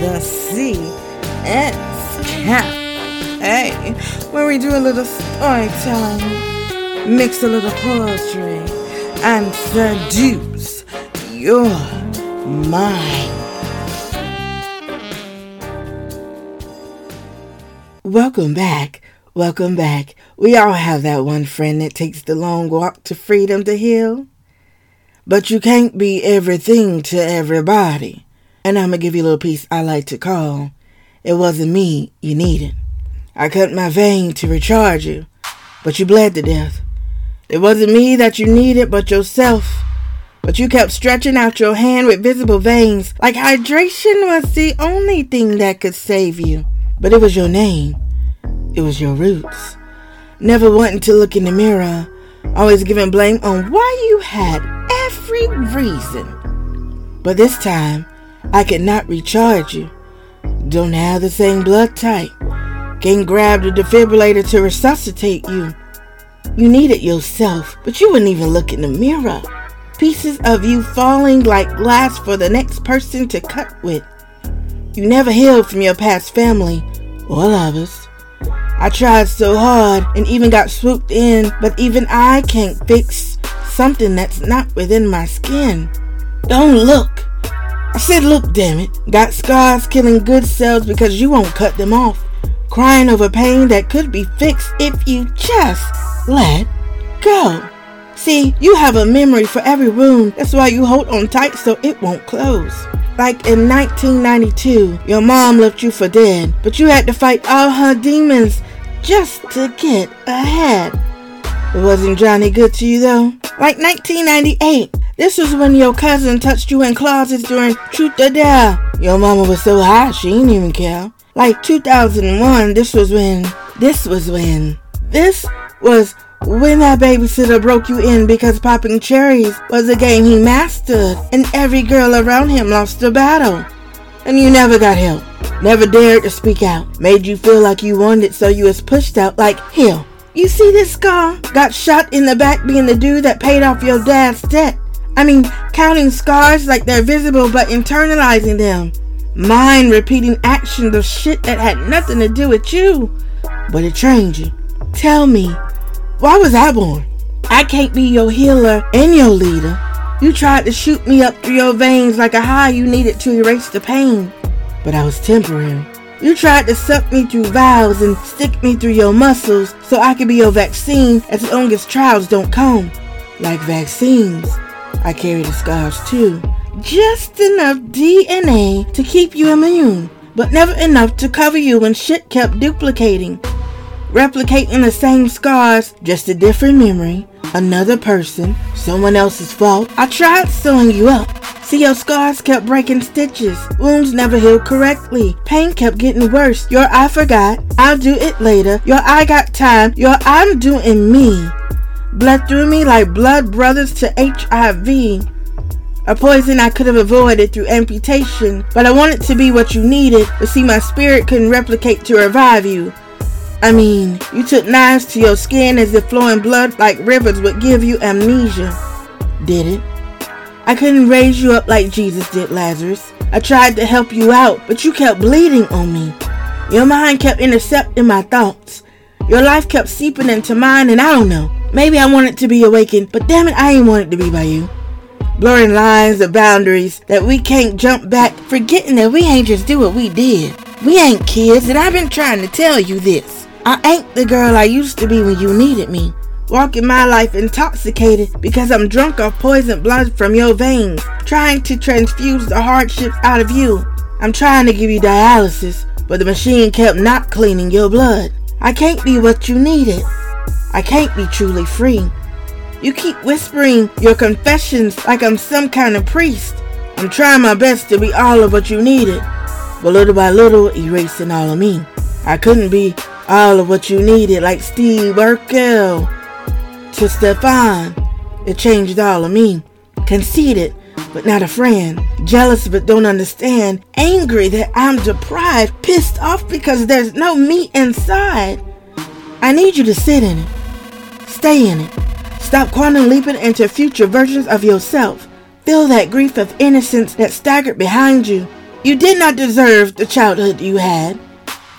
the CS Cafe, where we do a little storytelling, mix a little poetry, and seduce your mind. Welcome back. Welcome back. We all have that one friend that takes the long walk to freedom to heal. But you can't be everything to everybody. And I'm going to give you a little piece I like to call It Wasn't Me You Needed. I cut my vein to recharge you, but you bled to death. It wasn't me that you needed, but yourself. But you kept stretching out your hand with visible veins, like hydration was the only thing that could save you. But it was your name. It was your roots. Never wanting to look in the mirror, always giving blame on why you had every reason. But this time, I could not recharge you. Don't have the same blood type. Can't grab the defibrillator to resuscitate you. You need it yourself, but you wouldn't even look in the mirror. Pieces of you falling like glass for the next person to cut with. You never healed from your past family or lovers. I tried so hard and even got swooped in, but even I can't fix something that's not within my skin. Don't look. I said, look, damn it. Got scars killing good cells because you won't cut them off. Crying over pain that could be fixed if you just let go. See, you have a memory for every wound. That's why you hold on tight so it won't close. Like in 1992, your mom left you for dead, but you had to fight all her demons just to get ahead. It wasn't Johnny good to you though. Like 1998, this was when your cousin touched you in closets during Truth or Dare. Your mama was so high she didn't even care. Like 2001, this was when, this was when, this was when that babysitter broke you in because popping cherries was a game he mastered and every girl around him lost the battle. And you never got help. Never dared to speak out. Made you feel like you wanted so you was pushed out like hell. You see this scar? Got shot in the back being the dude that paid off your dad's debt. I mean, counting scars like they're visible but internalizing them. Mind repeating actions of shit that had nothing to do with you, but it trained you. Tell me, why was I born? I can't be your healer and your leader. You tried to shoot me up through your veins like a high you needed to erase the pain, but I was temporary. You tried to suck me through valves and stick me through your muscles so I could be your vaccine as long as trials don't come. Like vaccines. I carry the scars too. Just enough DNA to keep you immune, but never enough to cover you when shit kept duplicating. Replicating the same scars, just a different memory, another person, someone else's fault. I tried sewing you up. See, your scars kept breaking stitches. Wounds never healed correctly. Pain kept getting worse. Your I forgot. I'll do it later. Your I got time. Your I'm doing me bled through me like blood brothers to HIV. A poison I could have avoided through amputation, but I wanted to be what you needed, but see my spirit couldn't replicate to revive you. I mean, you took knives to your skin as if flowing blood like rivers would give you amnesia. Did it? I couldn't raise you up like Jesus did Lazarus. I tried to help you out, but you kept bleeding on me. Your mind kept intercepting my thoughts. Your life kept seeping into mine, and I don't know. Maybe I wanted to be awakened, but damn it, I ain't want it to be by you. Blurring lines of boundaries that we can't jump back, forgetting that we ain't just do what we did. We ain't kids, and I've been trying to tell you this. I ain't the girl I used to be when you needed me. Walking my life intoxicated because I'm drunk off poisoned blood from your veins, trying to transfuse the hardships out of you. I'm trying to give you dialysis, but the machine kept not cleaning your blood. I can't be what you needed. I can't be truly free. You keep whispering your confessions like I'm some kind of priest. I'm trying my best to be all of what you needed, but little by little erasing all of me. I couldn't be all of what you needed like Steve Urkel to Stefan. It changed all of me. Conceited, but not a friend. Jealous, but don't understand. Angry that I'm deprived. Pissed off because there's no me inside. I need you to sit in it. Stay in it. Stop quantum leaping into future versions of yourself. Feel that grief of innocence that staggered behind you. You did not deserve the childhood you had.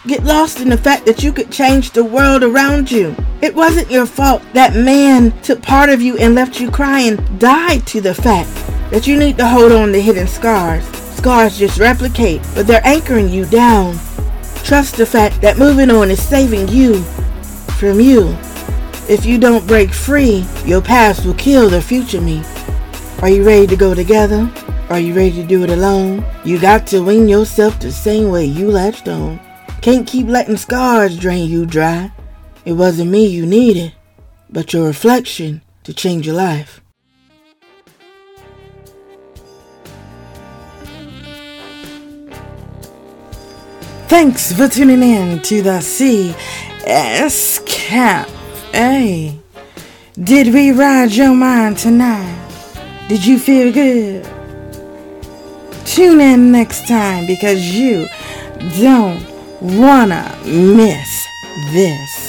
Get lost in the fact that you could change the world around you. It wasn't your fault that man took part of you and left you crying. Die to the fact that you need to hold on to hidden scars. Scars just replicate, but they're anchoring you down. Trust the fact that moving on is saving you from you. If you don't break free, your past will kill the future me. Are you ready to go together? Are you ready to do it alone? You got to wing yourself the same way you latched on. Can't keep letting scars drain you dry. It wasn't me you needed, but your reflection to change your life. Thanks for tuning in to the CS Cafe. Did we ride your mind tonight? Did you feel good? Tune in next time because you don't wanna miss this.